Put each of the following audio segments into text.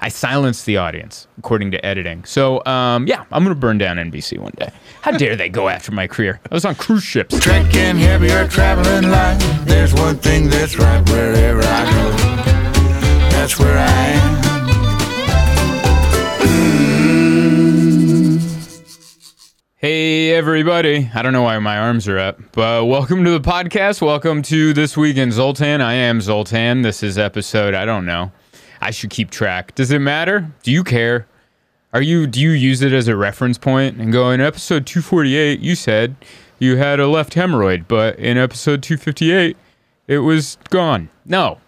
I silenced the audience according to editing. So um, yeah, I'm gonna burn down NBC one day. How dare they go after my career? I was on cruise ships. Trekking heavier traveling light. There's one thing that's right wherever I go. That's where I am. Hey everybody! I don't know why my arms are up, but welcome to the podcast. Welcome to this week in Zoltan. I am Zoltan. This is episode. I don't know. I should keep track. Does it matter? Do you care? Are you? Do you use it as a reference point and go in episode 248? You said you had a left hemorrhoid, but in episode 258, it was gone. No,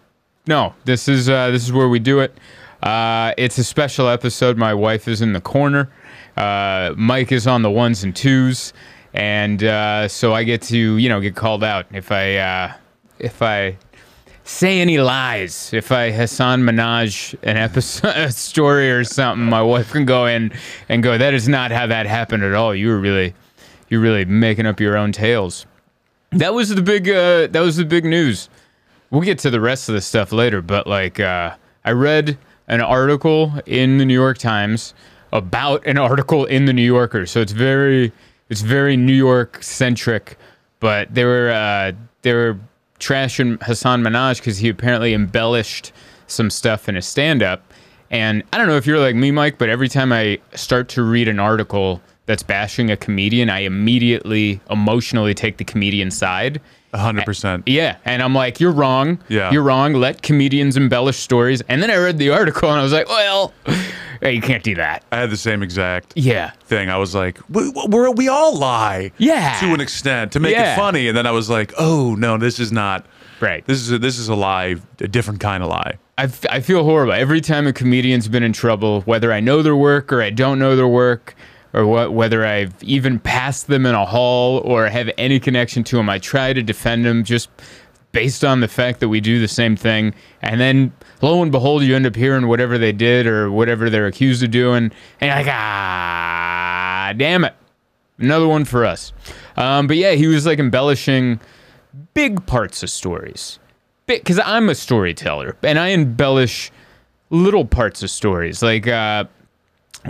no. This is uh, this is where we do it. Uh, it's a special episode. My wife is in the corner. Uh, Mike is on the ones and twos, and uh, so I get to you know get called out if I uh, if I say any lies. If I Hasan Minhaj an episode a story or something, my wife can go in and go. That is not how that happened at all. You were really you're really making up your own tales. That was the big uh, that was the big news. We'll get to the rest of the stuff later, but like uh, I read an article in the New York Times about an article in the New Yorker. So it's very it's very New York centric, but they were uh, they were trashing Hasan Minhaj because he apparently embellished some stuff in his stand up. And I don't know if you're like me, Mike, but every time I start to read an article that's bashing a comedian, I immediately emotionally take the comedian side. A hundred percent. Yeah, and I'm like, you're wrong. Yeah. you're wrong. Let comedians embellish stories. And then I read the article and I was like, well, hey, you can't do that. I had the same exact Yeah, thing. I was like, we, we're, we all lie. Yeah. To an extent to make Yeah. it funny, and then I was like, oh no, this is not. right. This is a, this is a lie, a different kind of lie. I, f- I feel horrible every time a comedian's been in trouble, whether I know their work or I don't know their work, or what, whether I've even passed them in a hall or have any connection to them. I try to defend them just based on the fact that we do the same thing, and then lo and behold, you end up hearing whatever they did or whatever they're accused of doing, and you're like, ah, damn it, another one for us. Um, but yeah, he was like embellishing big parts of stories because I'm a storyteller and I embellish little parts of stories. Like, uh,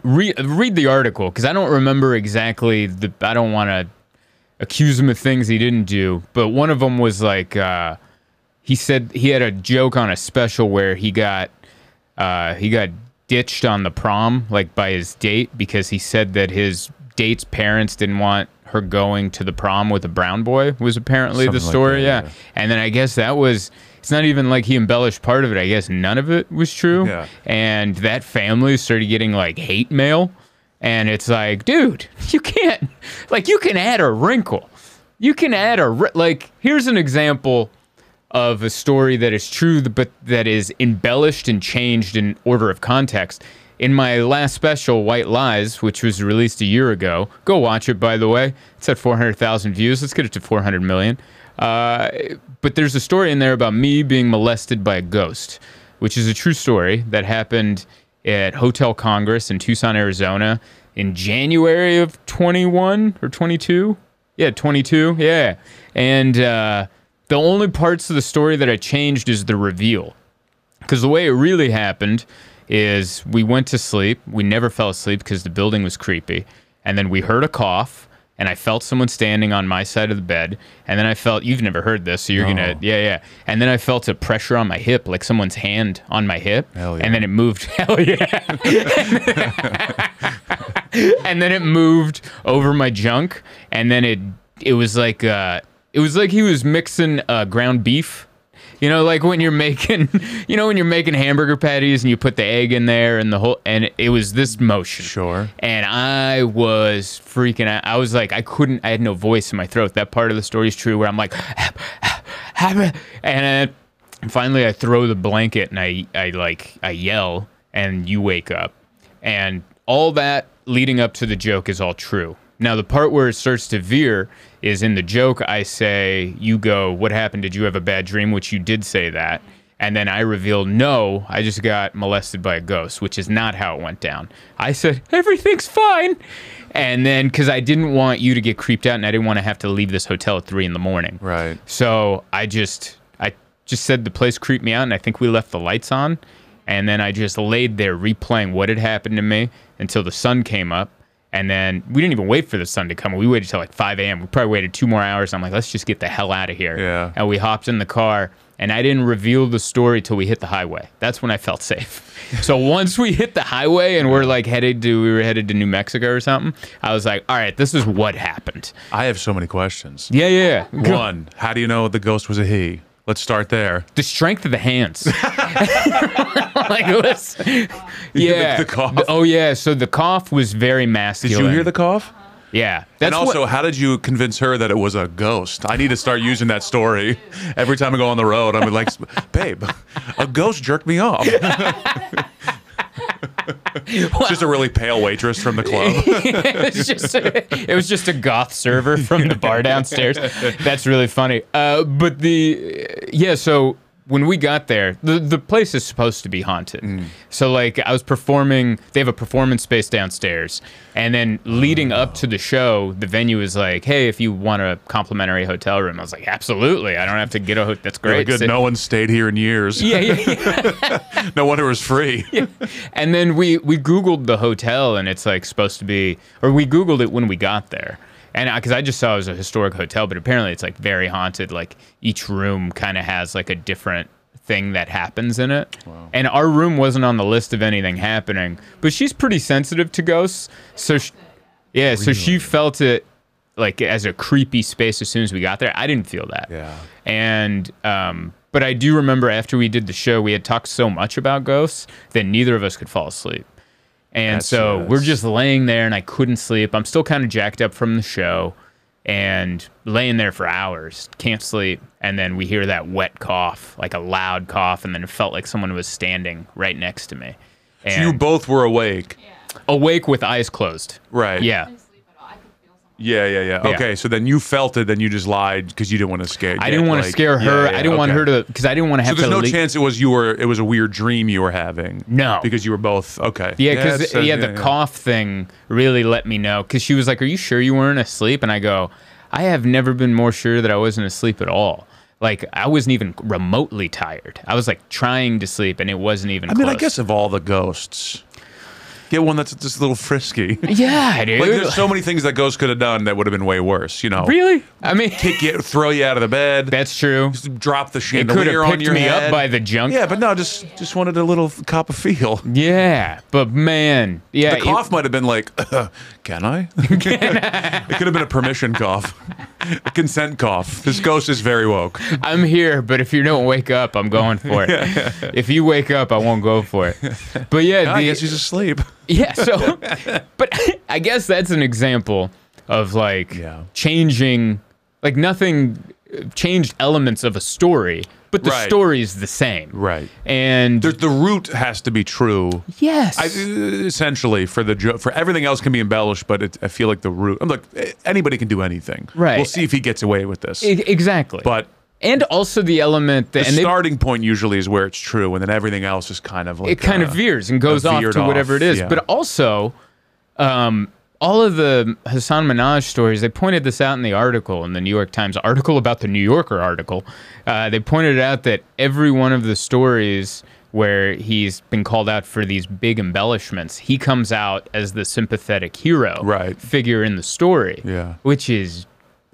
read read the article because I don't remember exactly the. I don't want to accuse him of things he didn't do, but one of them was like uh, he said he had a joke on a special where he got uh, he got ditched on the prom like by his date because he said that his date's parents didn't want her going to the prom with a brown boy was apparently the Something like story that, yeah. yeah. and then i guess that was it's not even like he embellished part of it i guess none of it was true Yeah. and that family started getting like hate mail and it's like dude you can't like you can add a wrinkle. You can add a like here's an example of a story that is true but that is embellished and changed in order of context. In my last special white lies which was released a year ago go watch it by the way. It's at 400000 views. Let's get it to 400 million. Uh, but there's a story in there about me being molested by a ghost which is a true story that happened at hotel congress in tucson arizona in january of 21 or 22 yeah 22 yeah and uh, the only parts of the story that I changed is the reveal. Because the way it really happened is we went to sleep. We never fell asleep because the building was creepy. And then we heard a cough, and I felt someone standing on my side of the bed. And then I felt, you've never heard this, so you're going to, yeah, yeah. And then I felt a pressure on my hip, like someone's hand on my hip. Hell yeah. And then it moved. Hell yeah. and then it moved over my junk. And then it, it was like, uh, it was like he was mixing uh, ground beef. You know, like when you're making, you know, when you're making hamburger patties and you put the egg in there and the whole, and it, was this motion. Sure. And I was freaking out. I was like, I couldn't, I had no voice in my throat. That part of the story is true where I'm like, and finally I throw the blanket and I, I like, I yell and you wake up. And all that leading up to the joke is all true. Now, the part where it starts to veer is in the joke. I say, You go, What happened? Did you have a bad dream? Which you did say that. And then I reveal, No, I just got molested by a ghost, which is not how it went down. I said, Everything's fine. And then, because I didn't want you to get creeped out and I didn't want to have to leave this hotel at three in the morning. Right. So I just I just said the place creeped me out, and I think we left the lights on. And then I just laid there replaying what had happened to me until the sun came up. And then we didn't even wait for the sun to come. We waited till like 5 a.m. We probably waited two more hours. I'm like, let's just get the hell out of here. Yeah. And we hopped in the car, and I didn't reveal the story till we hit the highway. That's when I felt safe. so once we hit the highway and we're like headed to, we were headed to New Mexico or something. I was like, all right, this is what happened. I have so many questions. Yeah, yeah. yeah. One, how do you know the ghost was a he? Let's start there. The strength of the hands. like it was, yeah. the cough? Oh yeah. So the cough was very massive. Did you hear the cough? Yeah. And also, what, how did you convince her that it was a ghost? I need to start using that story every time I go on the road. I'm like, babe, a ghost jerked me off. It's just a really pale waitress from the club. it was just a, it was just a goth server from the bar downstairs. That's really funny. Uh, but the yeah, so when we got there, the the place is supposed to be haunted. Mm. So like I was performing, they have a performance space downstairs, and then leading up to the show, the venue was like, "Hey, if you want a complimentary hotel room," I was like, "Absolutely, I don't have to get a hotel. That's Really great." good. Sit- No one stayed here in years. yeah, yeah, yeah. No wonder it was free. And then we we Googled the hotel, and it's like supposed to be, or we Googled it when we got there, and because I, just saw it was a historic hotel, but apparently it's like very haunted. Like each room kind of has like a different thing that happens in it. And our room wasn't on the list of anything happening, but she's pretty sensitive to ghosts, so sh yeah, so she felt it like as a creepy space as soon as we got there. I didn't feel that. Yeah. And um, but I do remember after we did the show, we had talked so much about ghosts that neither of us could fall asleep. And That's- so that's- we're just laying there, and I couldn't sleep. I'm still kind of jacked up from the show, and laying there for hours, can't sleep. And then we hear that wet cough, like a loud cough, and then it felt like someone was standing right next to me. So you both were awake. awake with eyes closed. Right. Yeah. couldn't sleep at all. I could Yeah, yeah, yeah. Yeah. Okay, so then you felt it, then you just lied because you didn't want to scare. I didn't want to like- scare her. yeah, I didn't want her to, because I didn't want to have. So there's no leak- chance it was you were. It was a weird dream you were having. No. because you were both okay. Yeah, because yeah, the cough thing really let me know. Because she was like, "Are you sure you weren't asleep?" And I go, "I have never been more sure that I wasn't asleep at all. Like I wasn't even remotely tired. I was like trying to sleep, and it wasn't even." I mean, I guess of all the ghosts, get one that's just a little frisky. Yeah, dude. like there's so many things that ghosts could have done that would have been way worse. You know, really? I mean, kick you, throw you out of the bed, that's true. Just drop the chandelier have on picked your me head. up by the junk. yeah, but no, just just wanted a little cup of feel. Yeah, but man, yeah, The cough might have been like, "Can I?" it could have been a permission cough, a consent cough. This ghost is very woke. I'm here, but if you don't wake up, I'm going for it. If you wake up, I won't go for it. But yeah, I the- guess he's asleep. Yeah, so but I guess that's an example of like Yeah. changing like nothing changed elements of a story, but the Right. story's the same. Right. And The, the root has to be true. yes. I, essentially, for the jo- for everything else can be embellished, but it, I feel like the root. I'm like eh, anybody can do anything. Right. We'll see if he gets away with this. Exactly. but and also the element that the they, starting point usually is where it's true, and then everything else is kind of like it kind uh, of veers and goes off to whatever off, it is. yeah. But also, um, all of the Hasan Minhaj stories, they pointed this out in the article, in the New York Times article about the New Yorker article. Uh, they pointed out that every one of the stories where he's been called out for these big embellishments, he comes out as the sympathetic hero Right. figure in the story. Yeah. Which is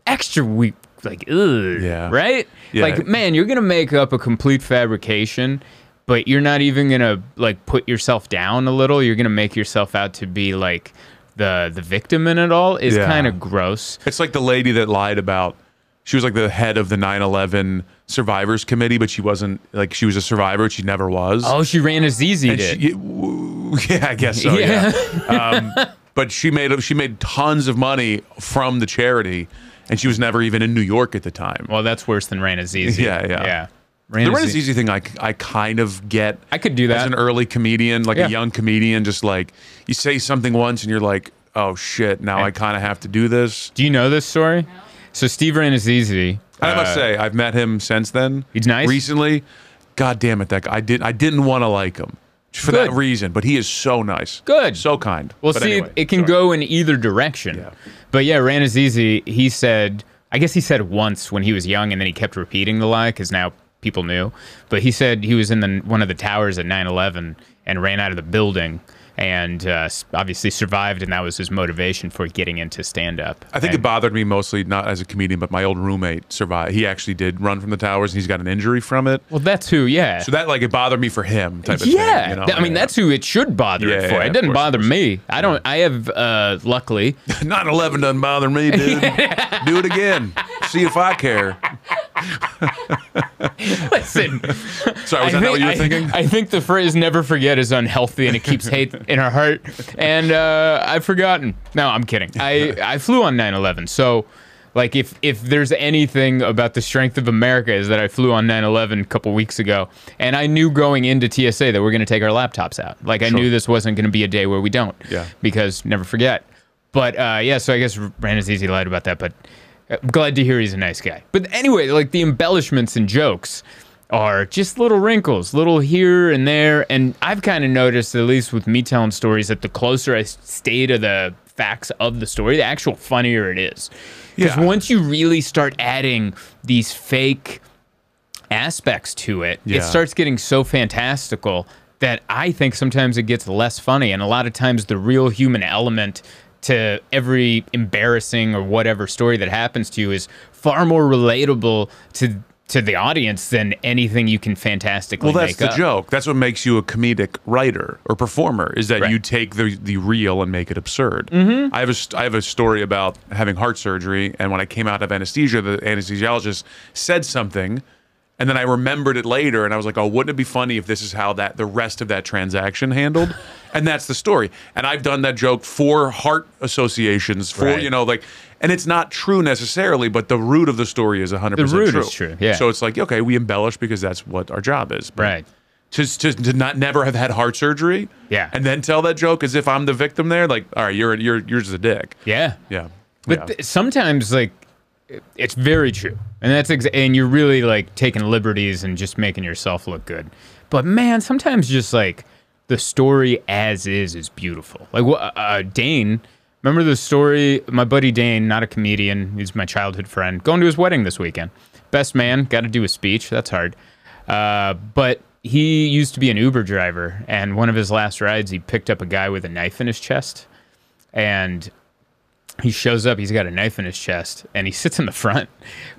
extra weak. Like, ugh, Yeah. right? Yeah. Like, man, you're gonna make up a complete fabrication, but you're not even gonna like put yourself down a little. You're gonna make yourself out to be like the the victim in it all. Is Yeah. kind of gross. It's like the lady that lied about. She was like the head of the 9/11 survivors committee, but she wasn't like she was a survivor. She never was. Oh, she Rannazzisi And did. she- yeah, I guess so. Yeah. um, but she made she made tons of money from the charity, and she was never even in New York at the time. well, that's worse than Rannazzisi. Yeah, yeah. yeah. the Rannazzisi thing I, I kind of get. I could do that as an early comedian, like Yeah. a young comedian, just like you say something once and you're like, oh shit, now I kind of have to do this. Do you know this story? So Steve Rannazzisi. I must uh, say, I've met him since then. He's nice? Recently, God damn it, that guy. I did. I didn't want to like him for Good. that reason, but he is so nice. Good. So kind. Well, But see, anyway, it can sorry. go in either direction. Yeah. But yeah, Rannazzisi, he said, I guess he said once when he was young, and then he kept repeating the lie because now people knew. But he said he was in the one of the towers at 9/11 and ran out of the building and uh, obviously survived, and that was his motivation for getting into stand up. I think it bothered me mostly not as a comedian, but my old roommate survived. He actually did run from the towers, and he's got an injury from it. Well, that's who, yeah. So that like it bothered me for him, type of yeah, thing. You know? Th- I mean Yeah. that's who it should bother Yeah, it for. yeah, it doesn't course, bother me. I don't. I have uh, luckily 9/11 doesn't bother me, dude. Do it again. See if I care. listen. Sorry, was I that not what you were I- thinking? I think the phrase "never forget" is unhealthy and it keeps hate in our heart. And uh, I've forgotten. No, I'm kidding. I I flew on 9/11, so. Like if if there's anything about the strength of America is that I flew on 9/11 a couple weeks ago, and I knew going into TSA that we're going to take our laptops out. Like I knew this wasn't going to be a day where we don't. Yeah. Because never forget. But uh, yeah, so I guess Rannazzisi lied about that, but I'm glad to hear he's a nice guy. But anyway, like the embellishments and jokes are just little wrinkles, little here and there. And I've kind of noticed, at least with me telling stories, that the closer I stay to the facts of the story, the actual funnier it is. Because Yeah. once you really start adding these fake aspects to it, Yeah. it starts getting so fantastical that I think sometimes it gets less funny. And a lot of times the real human element to every embarrassing or whatever story that happens to you is far more relatable to to the audience than anything you can fantastically Well, that's the up. joke. That's what makes you a comedic writer or performer is that Right. you take the the real and make it absurd. Mm-hmm. I have a st- I have a story about having heart surgery, and when I came out of anesthesia, the anesthesiologist said something, and then I remembered it later, and I was like, oh, wouldn't it be funny if this is how that the rest of that transaction handled? and that's the story. And I've done that joke for heart associations, for Right. you know, like. And it's not true necessarily, but the root of the story is 100% The root true. is true, yeah. So it's like, okay, we embellish because that's what our job is. But Right. to, to, to not never have had heart surgery Yeah. and then tell that joke as if I'm the victim there like all right you're you're you're just a dick Yeah. yeah But yeah. th- sometimes, like, it's very true, and that's exa- and you're really like taking liberties and just making yourself look good. But man, sometimes just like the story as is is beautiful. Like, wha- uh, Dane. Remember the story? My buddy Dane, not a comedian, he's my childhood friend, going to his wedding this weekend. Best man, got to do a speech. That's hard. Uh, but he used to be an Uber driver, and one of his last rides, he picked up a guy with a knife in his chest, and he shows up he's got a knife in his chest and he sits in the front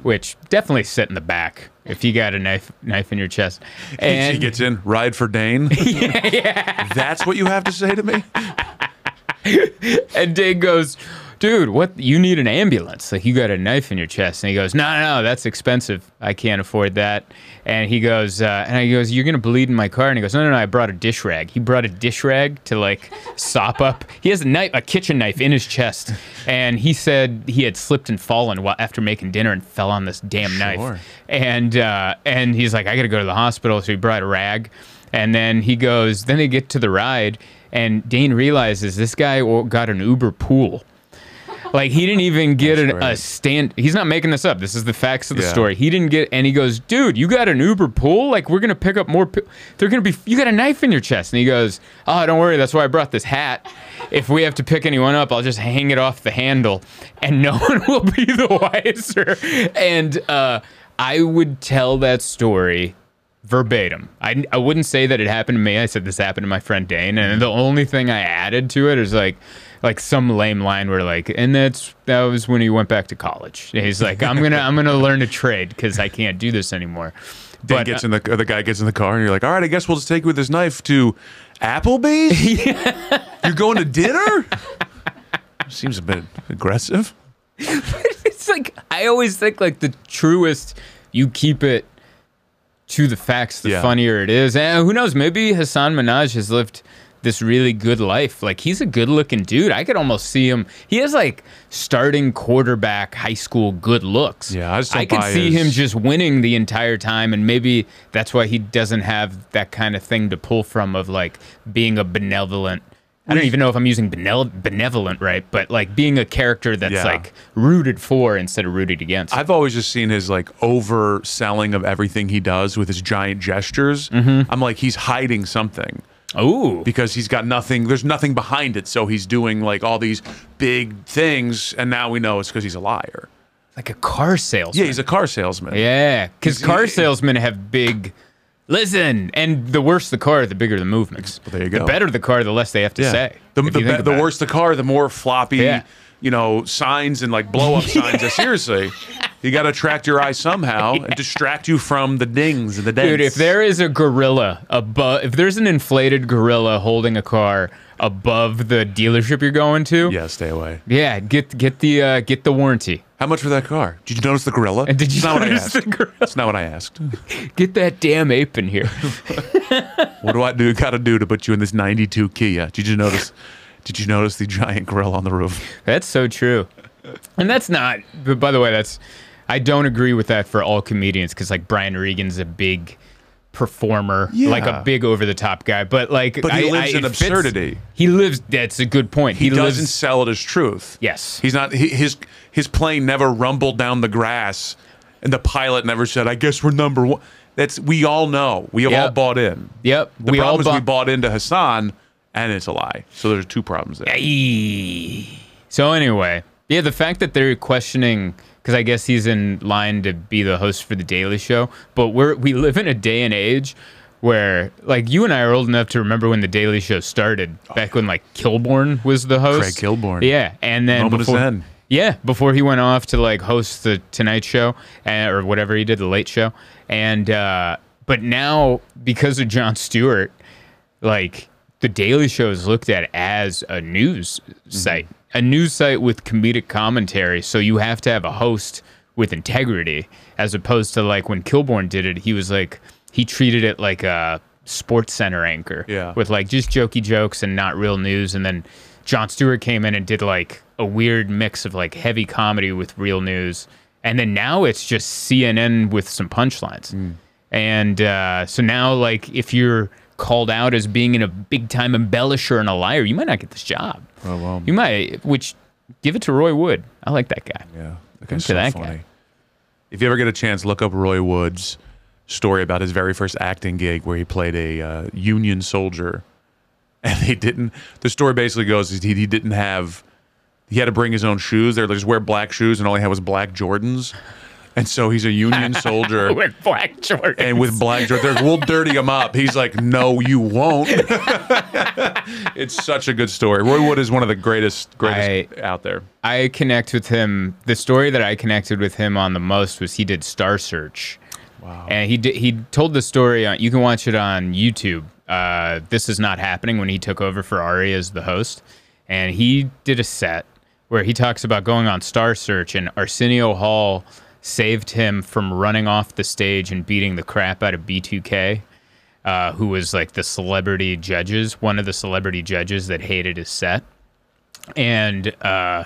which definitely sit in the back if you got a knife knife in your chest. And he gets in ride for Dane. That's what you have to say to me? And Dane goes dude what you need an ambulance. Like you got a knife in your chest. And he goes no no no that's expensive. I can't afford that. And he goes uh, and he goes you're gonna bleed in my car? And he goes no no no i brought a dish rag. He brought a dish rag to like sop up. He has a knife a kitchen knife in his chest. And he said he had slipped and fallen while after making dinner and fell on this damn Sure. knife and uh, and he's like i gotta go to the hospital. So he brought a rag. And then he goes then they get to the ride. And dane realizes this guy got an uber pool like he didn't even get an, a stand. He's not making this up. This is the facts of the Yeah. story. He didn't get, and he goes, "Dude, you got an Uber pool? Like we're gonna pick up more. P- They're gonna be. You got a knife in your chest." And he goes, "Oh, don't worry. That's why I brought this hat. If we have to pick anyone up, I'll just hang it off the handle, and no one will be the wiser." And uh, I would tell that story verbatim. I, I wouldn't say that it happened to me. I said this happened to my friend Dane, and the only thing I added to it is like like some lame line where like, and that's that was when he went back to college. He's like, I'm gonna I'm gonna learn to trade because I can't do this anymore. Dane But gets uh, in the the guy gets in the car and you're like all right I guess we'll just take you with this knife to Applebee's you're going to dinner seems a bit aggressive it's like I always think like the truest you keep it to the facts, the Yeah. funnier it is. And who knows? Maybe Hasan Minhaj has lived this really good life. Like he's a good looking dude. I could almost see him. He has like starting quarterback high school good looks. Yeah, I just don't could see his- him just winning the entire time, and maybe that's why he doesn't have that kind of thing to pull from of like being a benevolent. I don't even know if I'm using benevolent right, but like being a character that's Yeah. like rooted for instead of rooted against. I've always just seen his like overselling of everything he does with his giant gestures Mm-hmm. I'm like he's hiding something Ooh, because he's got nothing there's nothing behind it so he's doing like all these big things and now we know it's because he's a liar like a car salesman. Yeah, he's a car salesman. Yeah, because car salesmen have big. Listen, and the worse the car, the bigger the movements. Well, there you go. The better the car, the less they have to Yeah. say. The, the, be- the it. worse the car, the more floppy, Yeah. you know, signs and like blow up signs. Seriously, you got to attract your eye somehow and distract you from the dings and the dents. Dude, if there is a gorilla above, if there's an inflated gorilla holding a car above the dealership you're going to, yeah, stay away. yeah, get get the uh, get the warranty. How much for that car? Did you notice the gorilla? And did you It's not what I notice asked. the gorilla? That's not what I asked. Get that damn ape in here. What do I do? Got to do to put you in this '92 Kia? Did you notice? Did you notice the giant gorilla on the roof? That's so true. And that's not. But by the way, that's. I don't agree with that for all comedians because like Brian Regan's a big performer, like a big over the top guy. But like, But he I- lives I- in it fits- absurdity. He lives. That's a good point. He, He, doesn't lives. sell it as truth. Yes. He's not. He, his his plane never rumbled down the grass, and the pilot never said, "I guess we're number one." That's we all know. We have all bought in. Yep. The we all problem is we bought. into Hasan, and it's a lie. So there's two problems there. Aye. So anyway, yeah, the fact that they're questioning because I guess he's in line to be the host for the Daily Show, but we're we live in a day and age where like you and I are old enough to remember when the Daily Show started, oh, back when like Kilborn was the host. Craig Kilborn. Yeah, and then Moment before. Yeah, before he went off to like host the Tonight Show and, or whatever he did, the Late Show, and uh, but now because of Jon Stewart, like the Daily Show is looked at as a news site, a news site with comedic commentary. So you have to have a host with integrity, as opposed to like when Kilborn did it, he was like he treated it like a sports center anchor, Yeah. with like just jokey jokes and not real news. And then Jon Stewart came in and did like a weird mix of like heavy comedy with real news. And then now it's just CNN with some punchlines. And uh, so now, like, if you're called out as being in a big time embellisher and a liar, you might not get this job. Oh, well. You might, which give it to Roy Wood. I like that guy. Yeah, that guy's so that funny. guy. If you ever get a chance, look up Roy Wood's story about his very first acting gig where he played a uh, Union soldier, and he didn't. The story basically goes he, he didn't have. He had to bring his own shoes. They just wear black shoes, and all he had was black Jordans. And so he's a Union soldier. With black Jordans. and with black Jordans, like, we'll dirty him up. He's like, no, you won't. it's such a good story. Roy Wood is one of the greatest, greatest out there. I connect with him. The story that I connected with him on the most was he did Star Search. Wow. And he did, he told the story on. You can watch it on YouTube. Uh, this is not happening when he took over for Ari as the host, and he did a set where he talks about going on Star Search, and Arsenio Hall saved him from running off the stage and beating the crap out of B2K. Uh, who was like the celebrity judges, one of the celebrity judges that hated his set, and uh,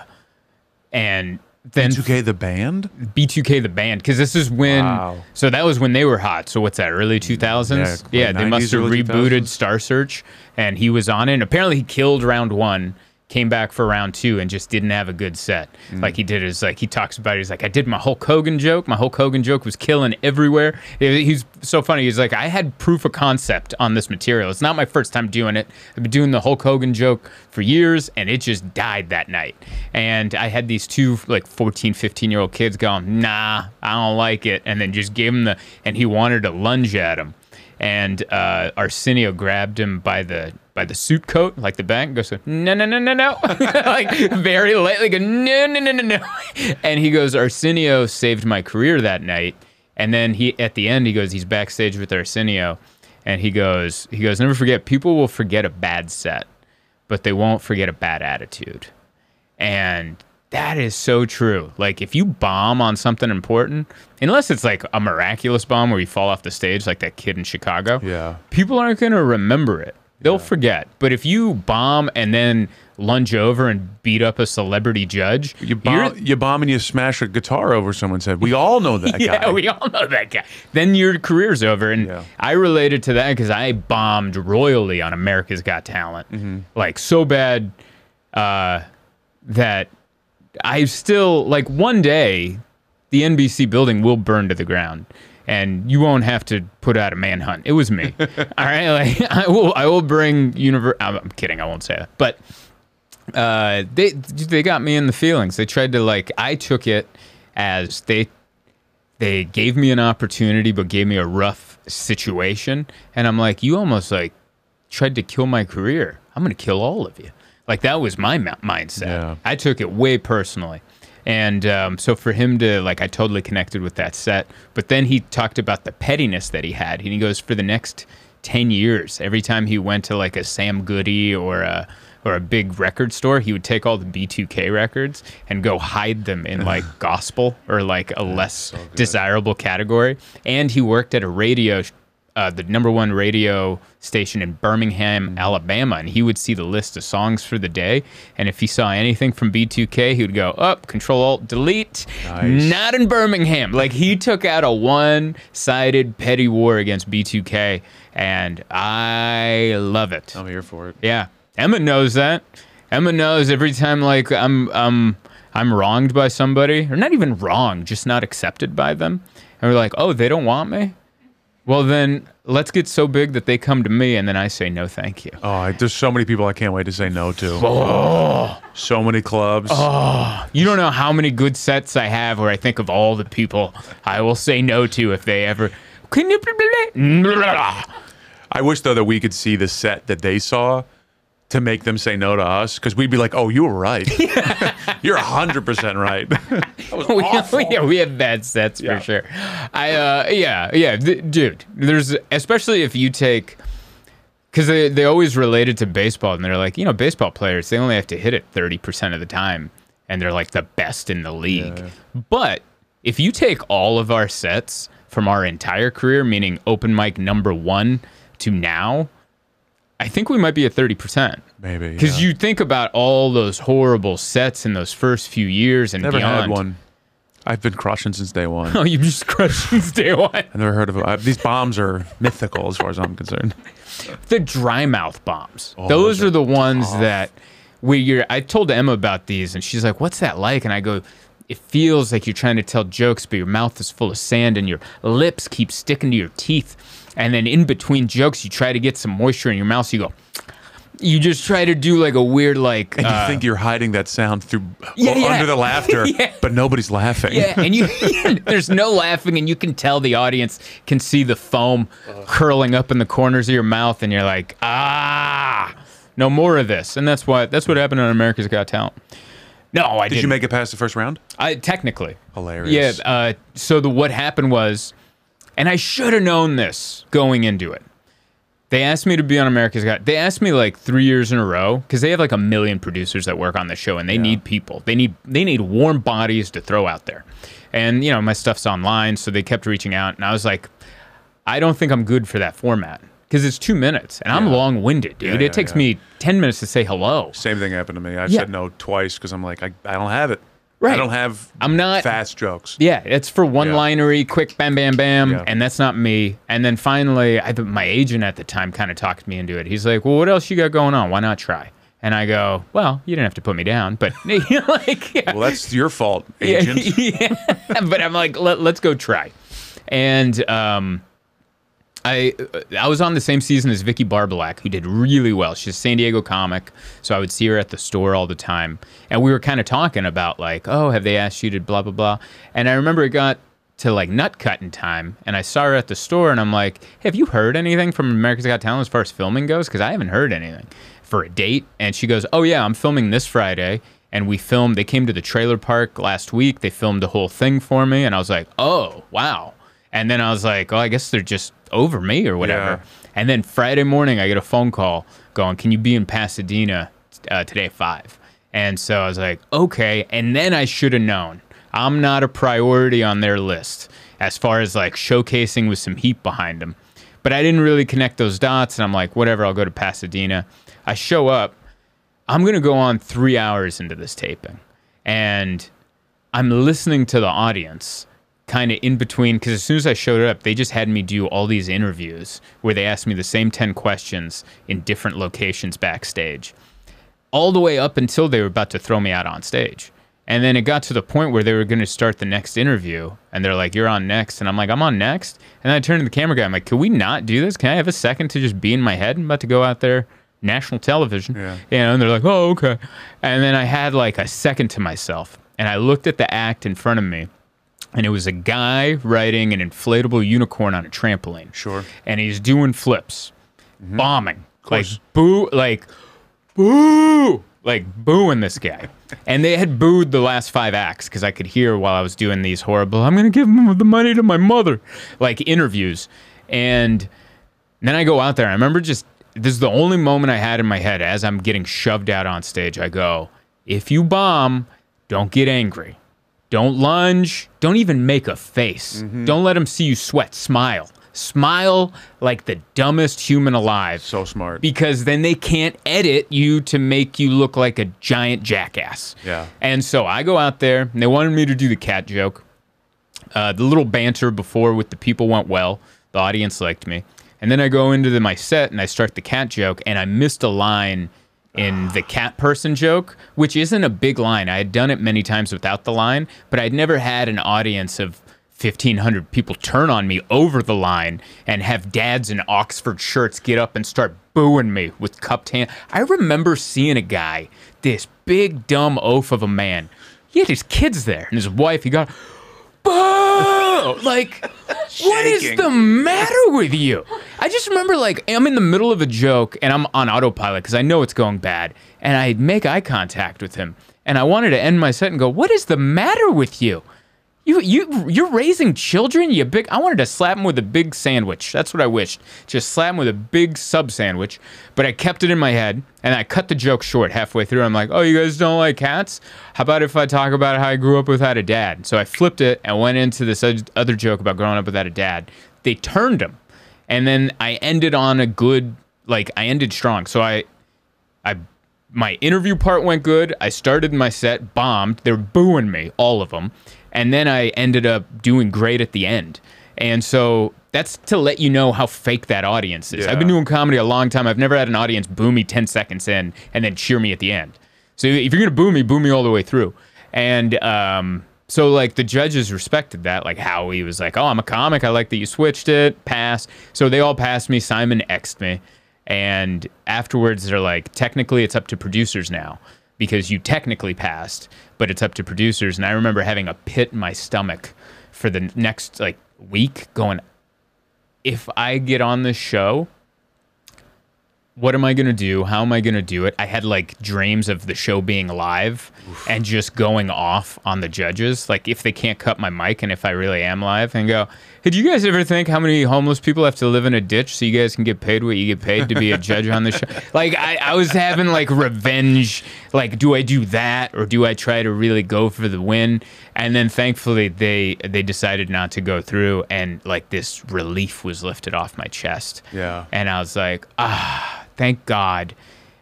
and then B2K the band? B2K the band because this is when Wow. so that was when they were hot. So what's that? Early 2000s? Yeah, Yeah, they must have rebooted 2000s. Star Search and he was on it. And apparently he killed round 1, came back for round 2 and just didn't have a good set. Mm. Like he did his like he talks about it, he's like I did my Hulk Hogan joke. My Hulk Hogan joke was killing everywhere. He's so funny. He's like I had proof of concept on this material. It's not my first time doing it. I've been doing the Hulk Hogan joke for years and it just died that night. And I had these two like 14, 15 year old kids going, nah, I don't like it. And then just gave him the, and he wanted to lunge at him. And uh, Arsenio grabbed him by the by the suit coat, like the and goes, no, no, no, no, no. like very lightly, go, no, no, no, no, no. And he goes, Arsenio saved my career that night. And then he, at the end, he goes, he's backstage with Arsenio. And he goes, he goes, never forget, people will forget a bad set, but they won't forget a bad attitude. And that is so true. Like if you bomb on something important, unless it's like a miraculous bomb where you fall off the stage like that kid in Chicago, Yeah. people aren't going to remember it. They'll forget. But if you bomb and then lunge over and beat up a celebrity judge, You bomb, you bomb and you smash a guitar over someone's head. We all know that guy. yeah, guy. we all know that guy. Then your career's over. And Yeah. I related to that because I bombed royally on America's Got Talent. Mm-hmm. Like, so bad uh, that I still, like, one day the NBC building will burn to the ground. And you won't have to put out a manhunt. It was me. all right, like I will. I will bring universe. I'm kidding. I won't say that. But uh, they they got me in the feelings. They tried to like I took it as they they gave me an opportunity but gave me a rough situation and i'm like you almost like tried to kill my career i'm gonna kill all of you like that was my ma- mindset Yeah. i took it way personally and um, so for him to like i totally connected with that set. But then he talked about the pettiness that he had. And he goes for the next 10 years every time he went to like a sam goody or a or a big record store, he would take all the B2K records and go hide them in like gospel or like a less desirable category. And he worked at a radio, uh, the number one radio station in Birmingham, Alabama, and he would see the list of songs for the day. And if he saw anything from B2K, he would go up, Control Alt Delete. Nice. Not in Birmingham. Like he took out a one-sided petty war against B2K, and I love it. I'm here for it. Yeah, Emma knows that. Emma knows every time like I'm um I'm wronged by somebody, or not even wrong, just not accepted by them, and we're like, oh, they don't want me. Well, then let's get so big that they come to me, and then I say no, thank you. Oh, I, there's so many people I can't wait to say no to. Oh. So many clubs. Oh, you don't know how many good sets I have where I think of all the people I will say no to if they ever. Can you? I wish though that we could see the set that they saw to make them say no to us because we'd be like, "Oh, you were right. You're hundred percent right." we, awful. yeah, we have bad sets Yeah. for sure. I uh yeah, yeah, th- dude. There's especially if you take cuz they they always related to baseball and they're like, you know, baseball players, they only have to hit it 30% of the time and they're like the best in the league. But if you take all of our sets from our entire career, meaning open mic number 1 to now, I think we might be at 30%. Maybe Because yeah. you think about all those horrible sets in those first few years and never beyond. had one. I've been crushing since day one. Oh, you've just crushed since day one. I've never heard of it. These bombs are mythical as far as I'm concerned. The dry mouth bombs. Oh, those those are are the ones tough. that we. You're, I told Emma about these, and she's like, "What's that like?" And I go, "It feels like you're trying to tell jokes, but your mouth is full of sand, and your lips keep sticking to your teeth. And then in between jokes, you try to get some moisture in your mouth. So you go." You just try to do like a weird like. And you uh, think you're hiding that sound through Yeah, yeah. under the laughter, Yeah. but nobody's laughing. Yeah, and you there's no laughing, and you can tell the audience can see the foam curling up in the corners of your mouth, and you're like, ah, no more of this. And that's what that's what happened on America's Got Talent. No, I Did didn't. you make it past the first round? I technically. Hilarious. Yeah. Uh, so the what happened was, and I should have known this going into it. They asked me to be on America's Got. They asked me like three years in a row because they have like a million producers that work on the show, and they need people. They need they need warm bodies to throw out there. And you know my stuff's online, so they kept reaching out, and I was like, I don't think I'm good for that format because it's two minutes, and I'm long winded, dude. Yeah, it takes yeah. me ten minutes to say hello. Same thing happened to me. Yeah. said no twice because I'm like, I, I don't have it. Right. I don't have I'm not- fast jokes. Yeah, it's for one linery, quick bam, bam, bam, Yeah. and that's not me. And then finally, I, my agent at the time kind of talked me into it. He's like, "Well, what else you got going on? Why not try?" And I go, "Well, you didn't have to put me down, but like, yeah, Well, that's your fault, agent. yeah. but I'm like, Let, let's go try. And um, I uh, I was on the same season as Vicki Barbolak, who did really well. She's a San Diego comic, so I would see her at the store all the time, and we were kind of talking about like, oh, have they asked you to blah blah blah? And I remember it got to like nut cutting time, and I saw her at the store, and I'm like, have you heard anything from America's Got Talent as far as filming goes? Because I haven't heard anything for a date. And she goes, oh yeah, I'm filming this Friday. And we filmed, they came to the trailer park last week. They filmed the whole thing for me. And I was like, oh, wow. And then I was like, oh, I guess they're just over me or whatever. Yeah. And then Friday morning, I get a phone call going, can you be in Pasadena uh, today at five? And so I was like, okay. And then I should have known I'm not a priority on their list as far as like showcasing with some heat behind them. But I didn't really connect those dots. And I'm like, whatever, I'll go to Pasadena. I show up. I'm going to go on three hours into this taping. And I'm listening to the audience kind of in between because as soon as I showed up, they just had me do all these interviews where they asked me the same 10 questions in different locations backstage, all the way up until they were about to throw me out on stage. And then it got to the point where they were going to start the next interview, and they're like, You're on next. And I'm like, I'm on next. And then I turned to the camera guy, I'm like, Can we not do this? Can I have a second to just be in my head? I'm about to go out there, national television. Yeah. You know, and they're like, Oh, okay. And then I had like a second to myself, and I looked at the act in front of me, and it was a guy riding an inflatable unicorn on a trampoline. Sure. And he's doing flips, mm-hmm. bombing, like boo, like boo, like booing this guy. and they had booed the last five acts because I could hear while I was doing these horrible. I'm gonna give the money to my mother, like interviews, and then I go out there. I remember just this is the only moment I had in my head as I'm getting shoved out on stage. I go, if you bomb, don't get angry. Don't lunge. Don't even make a face. Don't let them see you sweat. Smile. Smile like the dumbest human alive. So smart. Because then they can't edit you to make you look like a giant jackass. Yeah. And so I go out there, and they wanted me to do the cat joke. Uh, the little banter before with the people went well. The audience liked me. And then I go into the, my set and I start the cat joke, and I missed a line in the cat person joke, which isn't a big line. I had done it many times without the line, but I'd never had an audience of 1,500 people turn on me over the line and have dads in Oxford shirts get up and start booing me with cupped hand. I remember seeing a guy, this big dumb oaf of a man. He had his kids there and his wife. He got boo! Like, what is the matter with you? I just remember, like, I'm in the middle of a joke and I'm on autopilot because I know it's going bad. And I make eye contact with him. And I wanted to end my set and go, What is the matter with you? You you you're raising children, you big. I wanted to slap him with a big sandwich. That's what I wished. Just slap him with a big sub sandwich. But I kept it in my head, and I cut the joke short halfway through. I'm like, "Oh, you guys don't like cats? How about if I talk about how I grew up without a dad?" So I flipped it and went into this other joke about growing up without a dad. They turned him, and then I ended on a good, like I ended strong. So I I my interview part went good. I started my set, bombed. They're booing me, all of them. And then I ended up doing great at the end. And so that's to let you know how fake that audience is. I've been doing comedy a long time. I've never had an audience boo me 10 seconds in and then cheer me at the end. So if you're going to boo me, boo me all the way through. And um, so like the judges respected that. Like Howie was like, "Oh, I'm a comic. I like that you switched it." Pass. So they all passed me. Simon xed me, and afterwards they're like, "Technically, it's up to producers now because you technically passed, but it's up to producers." And I remember having a pit in my stomach for the next like week, going, "If I get on this show." What am I going to do? How am I going to do it? I had like dreams of the show being live and just going off on the judges. Like if they can't cut my mic and if I really am live and go, hey, do you guys ever think how many homeless people have to live in a ditch so you guys can get paid what you get paid to be a judge on the show? Like I, I was having like revenge. Like, do I do that or do I try to really go for the win? And then thankfully they they decided not to go through and like this relief was lifted off my chest. Yeah. And I was like, ah, thank God.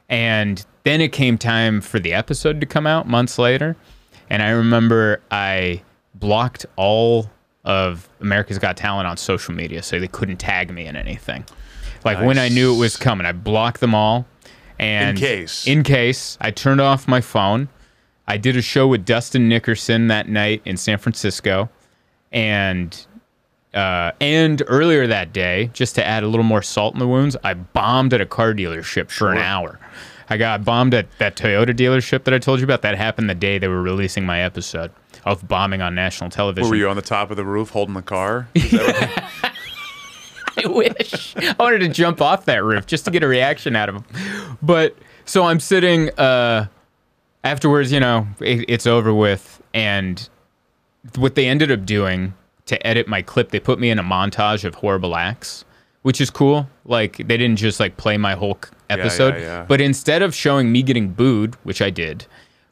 And then it came time for the episode to come out months later. And I remember I blocked all of America's Got Talent on social media so they couldn't tag me in anything. Like when I knew it was coming, I blocked them all. And In case. In case, I turned off my phone. I did a show with Dustin Nickerson that night in San Francisco. And uh, and earlier that day, just to add a little more salt in the wounds, I bombed at a car dealership for an hour. I got bombed at that Toyota dealership that I told you about. That happened the day they were releasing my episode of bombing on national television. Were you on the top of the roof holding the car? I wish. I wanted to jump off that roof just to get a reaction out of him. But so I'm sitting uh afterwards, you know, it, it's over with and what they ended up doing to edit my clip, they put me in a montage of horrible acts, which is cool. Like they didn't just like play my whole c- yeah, episode, yeah. but instead of showing me getting booed, which I did,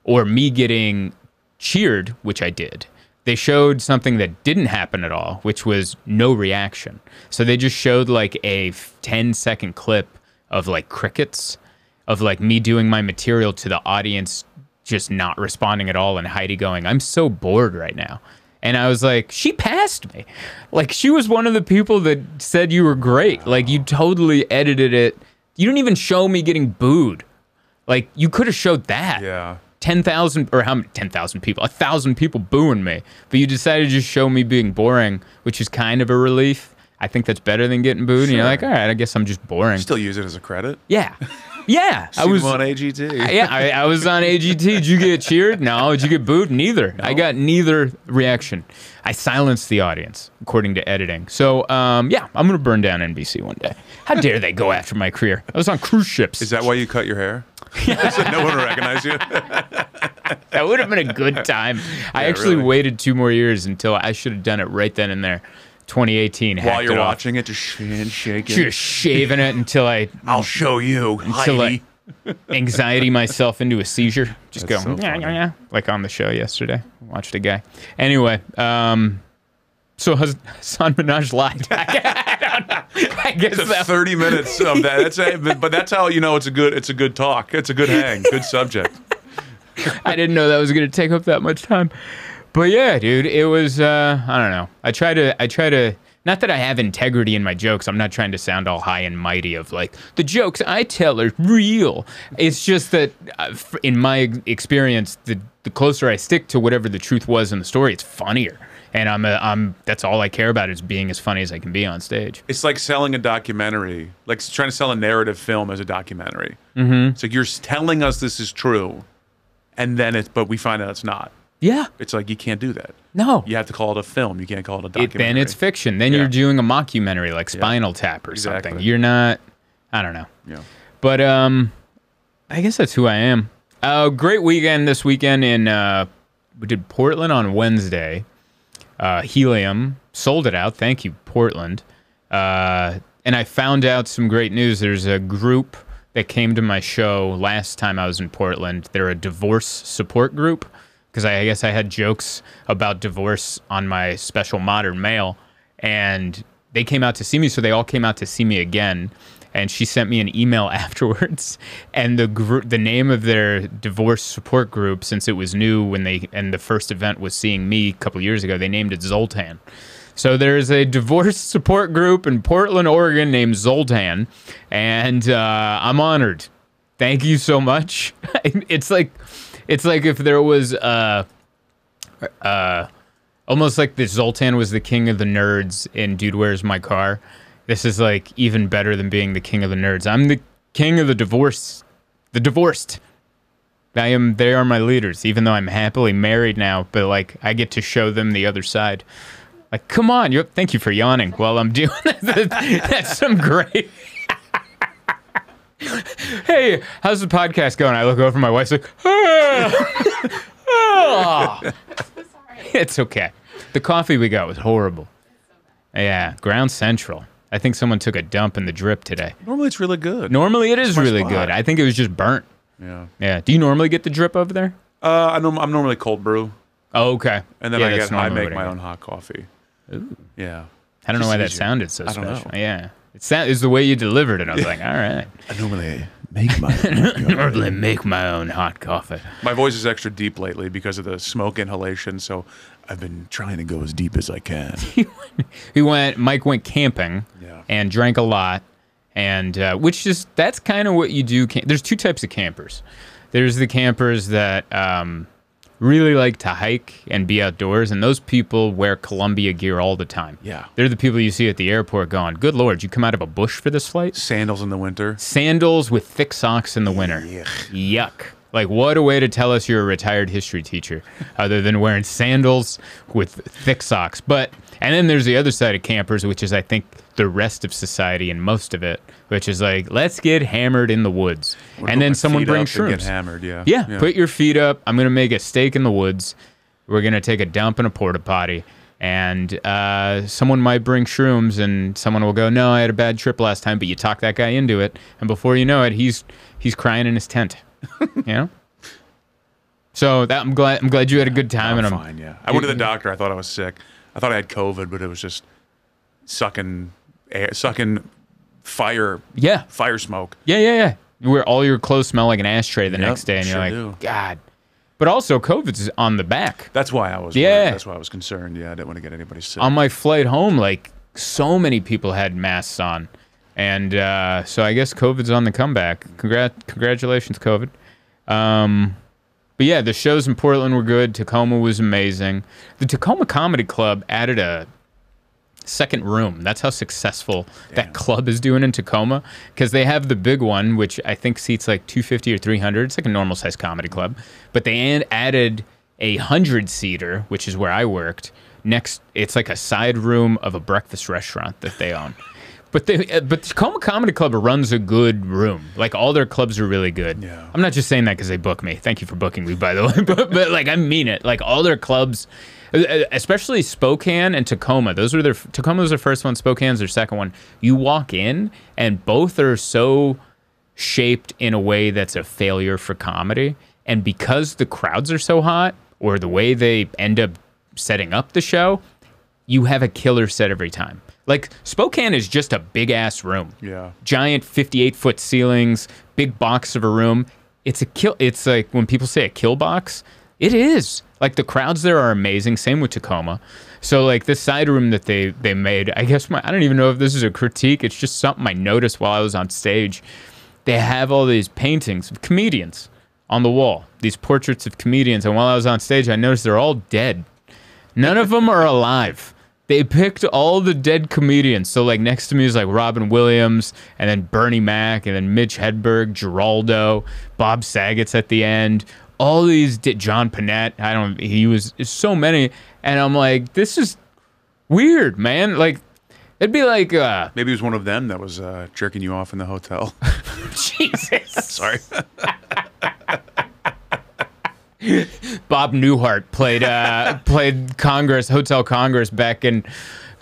or me getting cheered, which I did, they showed something that didn't happen at all, which was no reaction. So they just showed like a 10 second clip of like crickets, of like me doing my material to the audience just not responding at all, and Heidi going, I'm so bored right now. And I was like, she passed me. Like, she was one of the people that said you were great. Like, you totally edited it. You didn't even show me getting booed. Like, you could have showed that yeah. 10,000 or how many 10,000 people, a thousand people booing me, but you decided to just show me being boring, which is kind of a relief. I think that's better than getting booed. And you're like, all right, I guess I'm just boring. Still use it as a credit. yeah. Yeah, I was on AGT. yeah, I, I was on AGT. Did you get cheered? No. Did you get booed? Neither. I got neither reaction. I silenced the audience according to editing. So, um, yeah, I'm gonna burn down NBC one day. How dare they go after my career? I was on cruise ships. Is that why you cut your hair? so no one will recognize you. that would have been a good time. I actually really. waited two more years until I should have done it right then and there. 2018. While hacked you're it off. watching it, just hand shaking. just shaving it until I I'll show you. until I anxiety myself into a seizure. Just That's go so "Yeah, yeah, yeah," like on the show yesterday. Watched a guy. Anyway, um, so Hus- Hasan Minhaj lied. I don't. I guess that, 30 minutes of that. That's it. But, but that's how you know it's a good it's a good talk. It's a good hang. Good subject. I didn't know that was going to take up that much time. But yeah, dude, it was. Uh, I don't know. I try to. I try to. Not that I have integrity in my jokes. I'm not trying to sound all high and mighty of like the jokes I tell are real. It's just that, uh, in my experience, the the closer I stick to whatever the truth was in the story, it's funnier. And I'm. A, I'm. That's all I care about is being as funny as I can be on stage. It's like selling a documentary, like trying to sell a narrative film as a documentary. Mm-hmm. It's like you're telling us this is true, and then it's but we find out it's not. Yeah. It's like you can't do that. No. You have to call it a film. You can't call it a It, documentary. then it's fiction. Then Yeah. you're doing a mockumentary like Spinal Tap or something. You're not. I don't know. Yeah. But um, I guess that's who I am. Uh, great weekend this weekend in uh, we did Portland on Wednesday. Uh, Helium sold it out. Thank you, Portland. Uh, and I found out some great news. There's a group that came to my show last time I was in Portland. They're a divorce support group because I, guess I had jokes about divorce on my special Modern Male, and they came out to see me. So they all came out to see me again. And she sent me an email afterwards, and the gr- the name of their divorce support group, since it was new when they and the first event was seeing me a couple years ago, they named it Zoltan. So there's a divorce support group in Portland, Oregon named Zoltan, and uh, I'm honored. Thank you so much. it's like, it's like if there was uh, uh, almost like the Zoltan was the king of the nerds in Dude, Where's My Car? This is like even better than being the king of the nerds. I'm the king of the divorce, the divorced. I am. They are my leaders, even though I'm happily married now. But like, I get to show them the other side. Like, come on! You thank you for yawning while I'm doing that. That's some great. Hey, how's the podcast going? I look over, my wife's like, ah, ah." it's okay. The coffee we got was horrible. Yeah, Ground Central. I think someone took a dump in the drip today. Normally it's really good. Normally it is my really spot. good. I think it was just burnt. Yeah. Yeah. Do you normally get the drip over there? Uh, I norm- I'm normally cold brew, Oh, okay. and then Yeah, I that's get I make my own hot coffee. Yeah. I don't know Just why that easier. sounded so I don't special. know. Yeah. It sound is the way you delivered it. I was like, all right. I normally make my Normally make my own hot coffee. My voice is extra deep lately because of the smoke inhalation, so I've been trying to go as deep as I can. He went. Mike went camping. Yeah. And drank a lot, and uh, which is that's kind of what you do. Cam- There's two types of campers. There's the campers that um, really like to hike and be outdoors, and those people wear Columbia gear all the time. Yeah. They're the people you see at the airport going, "Good lord, you come out of a bush for this flight." sandals in the winter. Sandals with thick socks in the winter. Yuck. Like, what a way to tell us you're a retired history teacher, other than wearing sandals with thick socks. But, and then there's the other side of campers, which is, I think, the rest of society and most of it, which is like, let's get hammered in the woods. Put and then someone brings shrooms. Get hammered, yeah. Yeah, put your feet up. I'm gonna make a steak in the woods. We're gonna take a dump in a porta potty, and uh, someone might bring shrooms, and someone will go, "No, I had a bad trip last time," but you talk that guy into it, and before you know it, he's he's crying in his tent. you know. So that I'm glad I'm glad you had a good time, I'm and I'm fine. Yeah. I went to the doctor. I thought I was sick. I thought I had COVID, but it was just sucking air, sucking fire, yeah, fire smoke. yeah, yeah, yeah. Where all your clothes smell like an ashtray the Yep, next day, and sure you're like, do. God. But also, COVID's on the back. That's why I was. Yeah. worried. That's why I was concerned. Yeah, I didn't want to get anybody sick. on my flight home, like so many people had masks on, and uh, so I guess COVID's on the comeback. Congrat- congratulations, COVID. Um, but yeah, the shows in Portland were good. Tacoma was amazing. The Tacoma Comedy Club added a second room. That's how successful that club is doing in Tacoma because they have the big one, which I think seats like 250 or 300. It's like a normal size comedy club, but they added a hundred seater, which is where I worked. Next, it's like a side room of a breakfast restaurant that they own. But they, uh, but Tacoma Comedy Club runs a good room. Like all their clubs are really good. Yeah. I'm not just saying that because they book me. Thank you for booking me, by the way. but, but like I mean it. Like all their clubs, uh, uh, especially Spokane and Tacoma. Those were their Tacoma was their first one. Spokane's their second one. You walk in and both are so shaped in a way that's a failure for comedy. And because the crowds are so hot, or the way they end up setting up the show, you have a killer set every time. Like Spokane is just a big ass room. Yeah. Giant 58 foot ceilings, big box of a room. It's a kill. It's like when people say a kill box, it is. Like the crowds there are amazing. Same with Tacoma. So like this side room that they they made, I guess my I don't even know if this is a critique. It's just something I noticed while I was on stage. They have all these paintings of comedians on the wall. These portraits of comedians, and while I was on stage, I noticed they're all dead. None of them are alive. They picked all the dead comedians. So like next to me is like Robin Williams, and then Bernie Mac, and then Mitch Hedberg, Giraldo, Bob Saget's at the end. All these John Pinette. I don't. He was so many, and I'm like, this is weird, man. Like it'd be like, uh, Maybe it was one of them that was uh, jerking you off in the hotel. Jesus. Sorry. Bob Newhart played uh, played Congress, Hotel Congress back in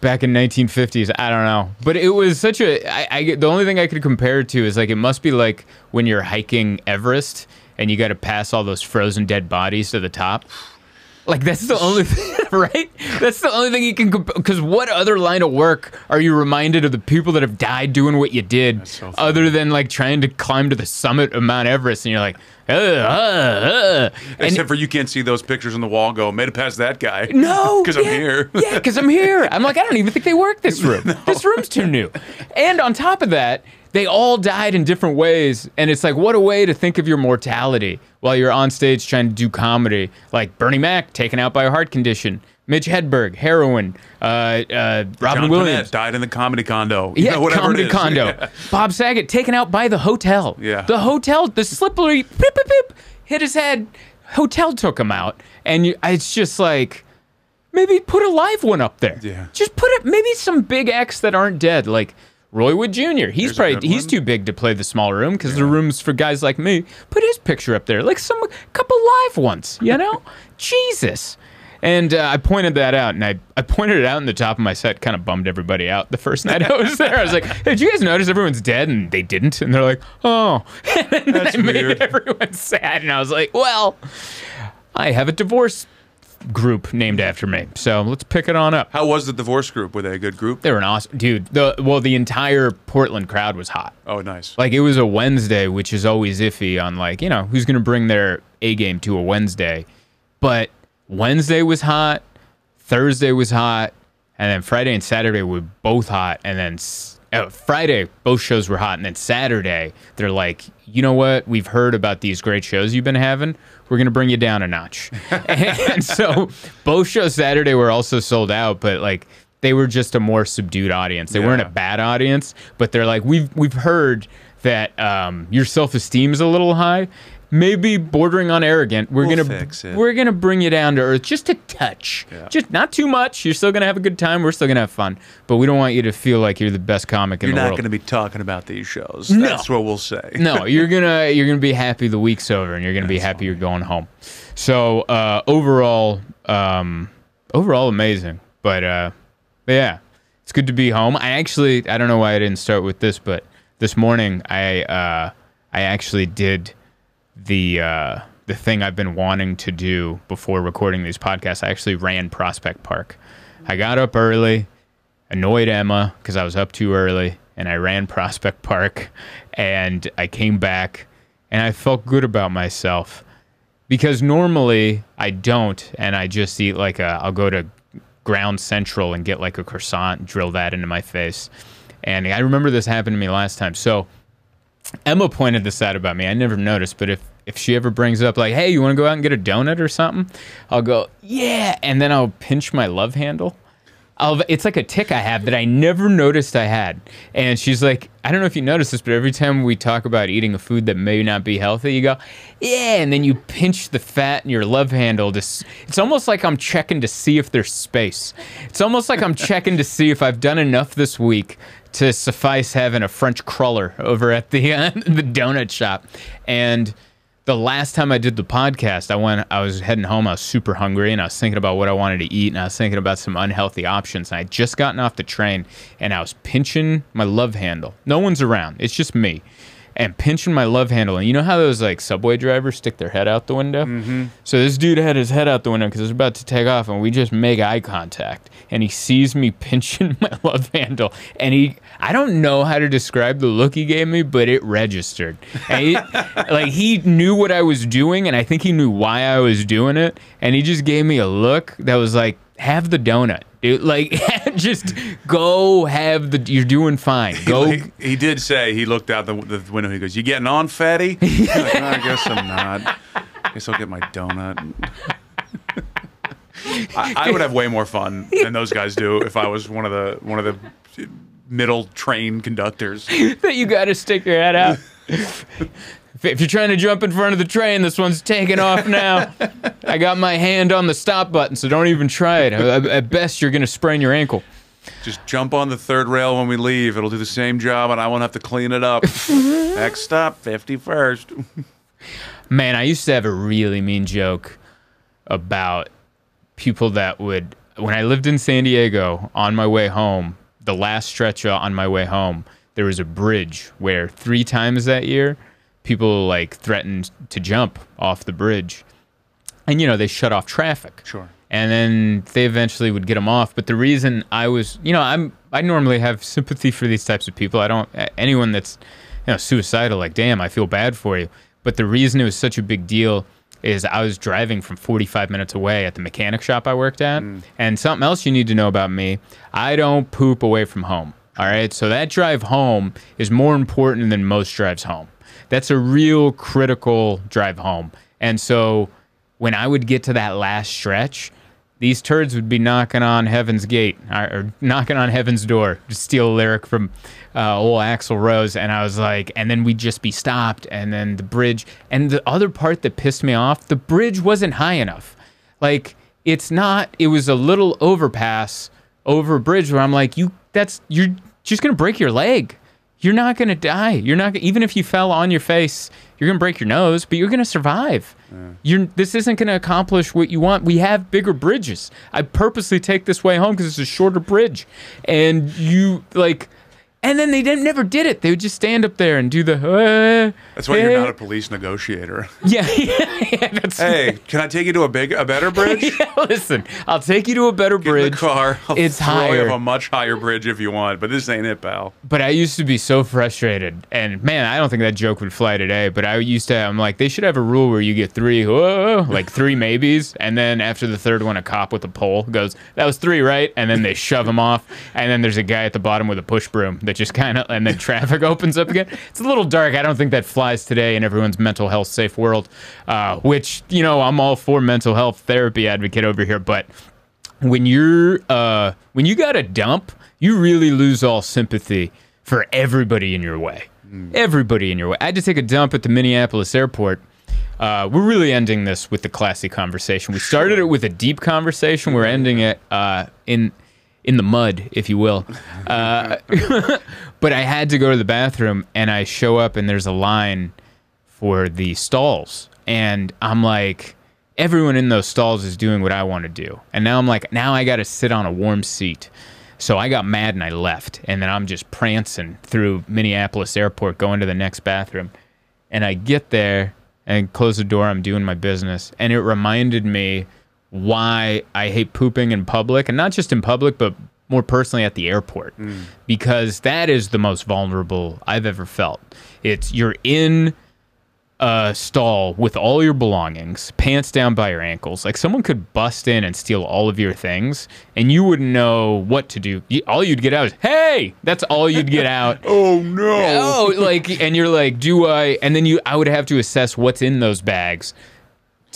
back in 1950s. I don't know, but it was such a. I, I get- the only thing I could compare it to is like it must be like when you're hiking Everest and you got to pass all those frozen dead bodies to the top. Like that's the only thing, right? That's the only thing you can because what other line of work are you reminded of the people that have died doing what you did, so other than like trying to climb to the summit of Mount Everest and you're like, uh, uh, uh. and Except for you can't see those pictures on the wall. Go, made it past that guy. no, because I'm here. yeah, because I'm here. I'm like, I don't even think they work this room. This room's too new. And on top of that, they all died in different ways. And it's like, what a way to think of your mortality while you're on stage trying to do comedy. Like Bernie Mac taken out by a heart condition, Mitch Hedberg, heroin, uh, uh, Robin John Williams. Pinette died in the comedy condo. You Yeah, know, whatever comedy it is. condo. Yeah. Bob Saget taken out by the hotel. Yeah. The hotel, the slippery beep, beep, beep, hit his head. Hotel took him out. And you, it's just like, maybe put a live one up there. Yeah. Just put it, maybe some big X that aren't dead. Like Roy Wood Jr. He's There's probably, he's too big to play the small room because the room's for guys like me. Put his picture up there. Like some, couple live ones, you know? Jesus. And uh, I pointed that out, and I, I pointed it out in the top of my set, kind of bummed everybody out the first night I was there. I was like, hey, did you guys notice everyone's dead? And they didn't. And they're like, oh. And then That's I made everyone sad. And I was like, well, I have a divorce group named after me. So let's pick it on up. How was the divorce group? Were they a good group? They were an awesome dude. The well, the entire Portland crowd was hot. Oh, nice. Like it was a Wednesday, which is always iffy on like, you know, who's gonna bring their A game to a Wednesday. But Wednesday was hot, Thursday was hot, and then Friday and Saturday were both hot, and then uh, Friday both shows were hot, and then Saturday they're like, you know what? We've heard about these great shows you've been having. We're gonna bring you down a notch. and so both shows Saturday were also sold out, but like they were just a more subdued audience. They weren't a bad audience, but they're like, we've we've heard that um, your self esteem is a little high, maybe bordering on arrogant. We're We'll gonna fix it." we're gonna bring you down to earth, just a touch, Yeah. just not too much. You're still gonna have a good time. We're still gonna have fun, but we don't want you to feel like you're the best comic in the world. You're not going to be talking about these shows. No. That's what we'll say. no, you're gonna you're gonna be happy the week's over, and you're gonna be happy you're going home. So uh, overall, um, overall amazing. But uh, but yeah, it's good to be home. I actually I don't know why I didn't start with this, but this morning I uh, I actually did the uh, the thing I've been wanting to do before recording these podcasts. I actually ran Prospect Park. I got up early, annoyed Emma because I was up too early, and I ran Prospect Park, and I came back, and I felt good about myself because normally I don't, and I just eat like a. I'll go to Ground Central and get like a croissant, drill that into my face, and I remember this happened to me last time. So Emma pointed this out about me. I never noticed, but if if she ever brings up like, "Hey, you want to go out and get a donut or something?" I'll go, "Yeah," and then I'll pinch my love handle. of it's like a tick I have that I never noticed I had. And she's like, I don't know if you noticed this, but every time we talk about eating a food that may not be healthy, you go, yeah, and then you pinch the fat in your love handle. To, it's almost like I'm checking to see if there's space. It's almost like I'm checking to see if I've done enough this week to suffice having a French cruller over at the uh, the donut shop. And the last time I did the podcast, I went, I was heading home. I was super hungry and I was thinking about what I wanted to eat and I was thinking about some unhealthy options. And I just gotten off the train and I was pinching my love handle. No one's around. It's just me. And pinching my love handle. And you know how those like subway drivers stick their head out the window? Mm-hmm. So this dude had his head out the window because it was about to take off and we just make eye contact. And he sees me pinching my love handle. And he, I don't know how to describe the look he gave me, but it registered. And he, like he knew what I was doing, and I think he knew why I was doing it. And he just gave me a look that was like, "Have the donut, dude. Like, just go have the. You're doing fine. Go." He, he did say he looked out the, the window. He goes, "You getting on, fatty?" Like, "No, I guess I'm not. I guess I'll get my donut. I, I would have way more fun than those guys do if I was one of the one of the middle train conductors. that you got to stick your head out. If if you're trying to jump in front of the train, this one's taking off now. I got my hand on the stop button, so don't even try it. At at best, you're going to sprain your ankle. Just jump on the third rail when we leave. It'll do the same job, and I won't have to clean it up. Next stop, fifty first. Man, I used to have a really mean joke about people that would, when I lived in San Diego on my way home, the last stretch on my way home, there was a bridge where three times that year, people like threatened to jump off the bridge. And, you know, they shut off traffic. Sure. And then they eventually would get them off. But the reason I was, you know, I'm, I normally have sympathy for these types of people. I don't, anyone that's, you know, suicidal, like, damn, I feel bad for you. But the reason it was such a big deal is I was driving from 45 minutes away at the mechanic shop I worked at. Mm. And something else you need to know about me I don't poop away from home. All right. So that drive home is more important than most drives home. That's a real critical drive home. And so when I would get to that last stretch, these turds would be knocking on heaven's gate or, knocking on heaven's door to steal a lyric from uh, old Axl Rose. And I was like, and then we'd just be stopped. And then the bridge. And the other part that pissed me off, the bridge wasn't high enough. Like, it's not, it was a little overpass over a bridge where I'm like, you, that's, you're just going to break your leg. You're not going to die. You're not, even if you fell on your face, you're going to break your nose, but you're going to survive. You're, this isn't going to accomplish what you want. We have bigger bridges. I purposely take this way home because it's a shorter bridge. And you, like, and then they didn't, never did it. They would just stand up there and do the, uh, That's why you're not a police negotiator. yeah, yeah, yeah, that's, hey, can I take you to a big, a better bridge? yeah, listen, I'll take you to a better Get in bridge. the car. I'll It's you higher. a much higher bridge if you want, but this ain't it, pal. But I used to be so frustrated, and man, I don't think that joke would fly today. But I used to, I'm like, they should have a rule where you get three, whoa, like three maybes, and then after the third one, a cop with a pole goes, "That was three, right?" And then they shove him off, and then there's a guy at the bottom with a push broom that just kind of, and then traffic opens up again. It's a little dark. I don't think that flies today in everyone's mental health safe world, uh, which you know I'm all for mental health therapy advocate over here, but when you're uh when you got a dump, you really lose all sympathy for everybody in your way. Everybody in your way. I had to take a dump at the Minneapolis airport. Uh, we're really ending this with the classy conversation. We started it with a deep conversation. We're ending it uh, in in the mud, if you will. Uh, but I had to go to the bathroom, and I show up, and there's a line for the stalls. And I'm like, everyone in those stalls is doing what I want to do. And now I'm like, now I got to sit on a warm seat. So I got mad and I left. And then I'm just prancing through Minneapolis airport going to the next bathroom. And I get there and close the door. I'm doing my business. And it reminded me why I hate pooping in public and not just in public, but more personally at the airport mm. because that is the most vulnerable I've ever felt. It's you're in a stall with all your belongings, pants down by your ankles. Like someone could bust in and steal all of your things, and you wouldn't know what to do. All you'd get out is "Hey!" That's all you'd get out. Oh no! oh, like, and you're like, "Do I?" And then you, I would have to assess what's in those bags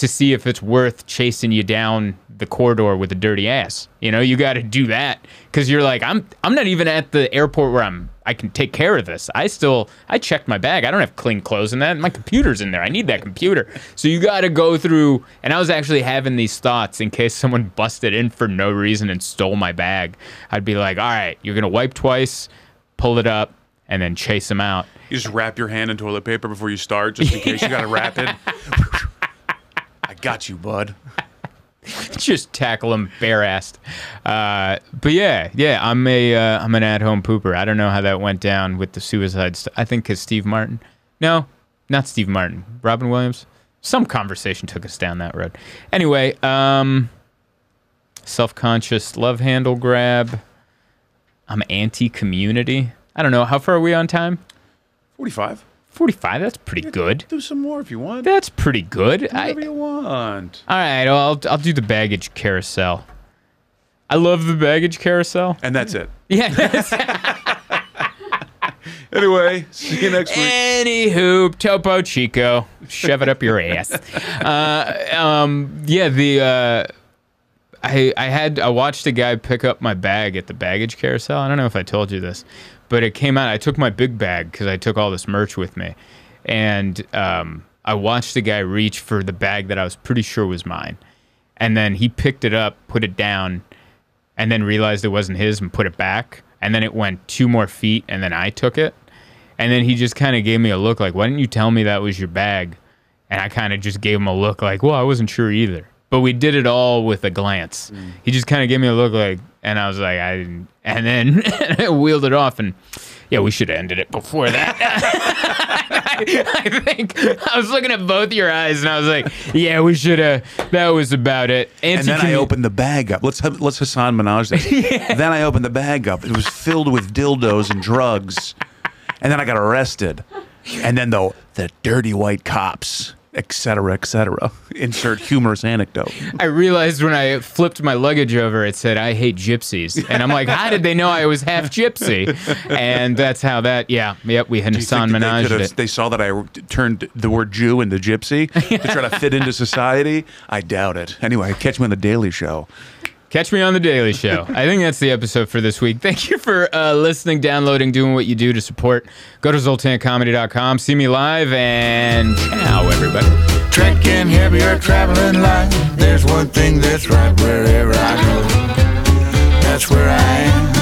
to see if it's worth chasing you down the corridor with a dirty ass. You know, you got to do that because you're like, I'm I'm not even at the airport where I'm. I can take care of this. I still I checked my bag. I don't have clean clothes in that. My computer's in there. I need that computer. So you got to go through. And I was actually having these thoughts in case someone busted in for no reason and stole my bag. I'd be like, all right, you're gonna wipe twice, pull it up, and then chase them out. You just wrap your hand in toilet paper before you start, just in case you got to wrap it. I got you, bud. just tackle him bare assed. Uh, but yeah, yeah, I'm a uh, I'm an at home pooper. I don't know how that went down with the suicide. St- I think because Steve Martin. No, not Steve Martin. Robin Williams. Some conversation took us down that road. Anyway, um, self conscious love handle grab. I'm anti community. I don't know. How far are we on time? 45. 45. That's pretty good. Do some more if you want. That's pretty good. I, Whatever you want. all right, well, I'll, I'll do the baggage carousel. I love the baggage carousel. And that's it. Yeah. Anyway, see you next week. Anywho, Topo Chico, shove it up your ass. Uh, um, yeah, the uh, I I had I watched a guy pick up my bag at the baggage carousel. I don't know if I told you this, but it came out. I took my big bag because I took all this merch with me, and um, I watched the guy reach for the bag that I was pretty sure was mine, and then he picked it up, put it down, and then realized it wasn't his and put it back. And then it went two more feet, and then I took it. And then he just kind of gave me a look like, why didn't you tell me that was your bag? And I kind of just gave him a look like, well, I wasn't sure either. But we did it all with a glance. He just kind of gave me a look like, and I was like, I didn't. And then I wheeled it off, and yeah, we should have ended it before that. I think I was looking at both your eyes, and I was like, yeah, we should have. That was about it. And then I opened the bag up. Let's have, let's Hasan Minhaj this. Then I opened the bag up. It was filled with dildos and drugs. And then I got arrested. And then the the dirty white cops, et cetera, et cetera. Insert humorous anecdote. I realized when I flipped my luggage over, it said, I hate gypsies. And I'm like, how did they know I was half gypsy? And that's how that, yeah, yep, we had Hasan that they, it. they saw that I turned the word Jew into gypsy to try to fit into society? I doubt it. Anyway, catch me on the Daily Show. Catch me on The Daily Show. I think that's the episode for this week. Thank you for uh, listening, downloading, doing what you do to support. Go to zoltancomedy.com, see me live, and ciao, everybody. Trekking heavy or traveling light. There's one thing that's right wherever I go. That's where I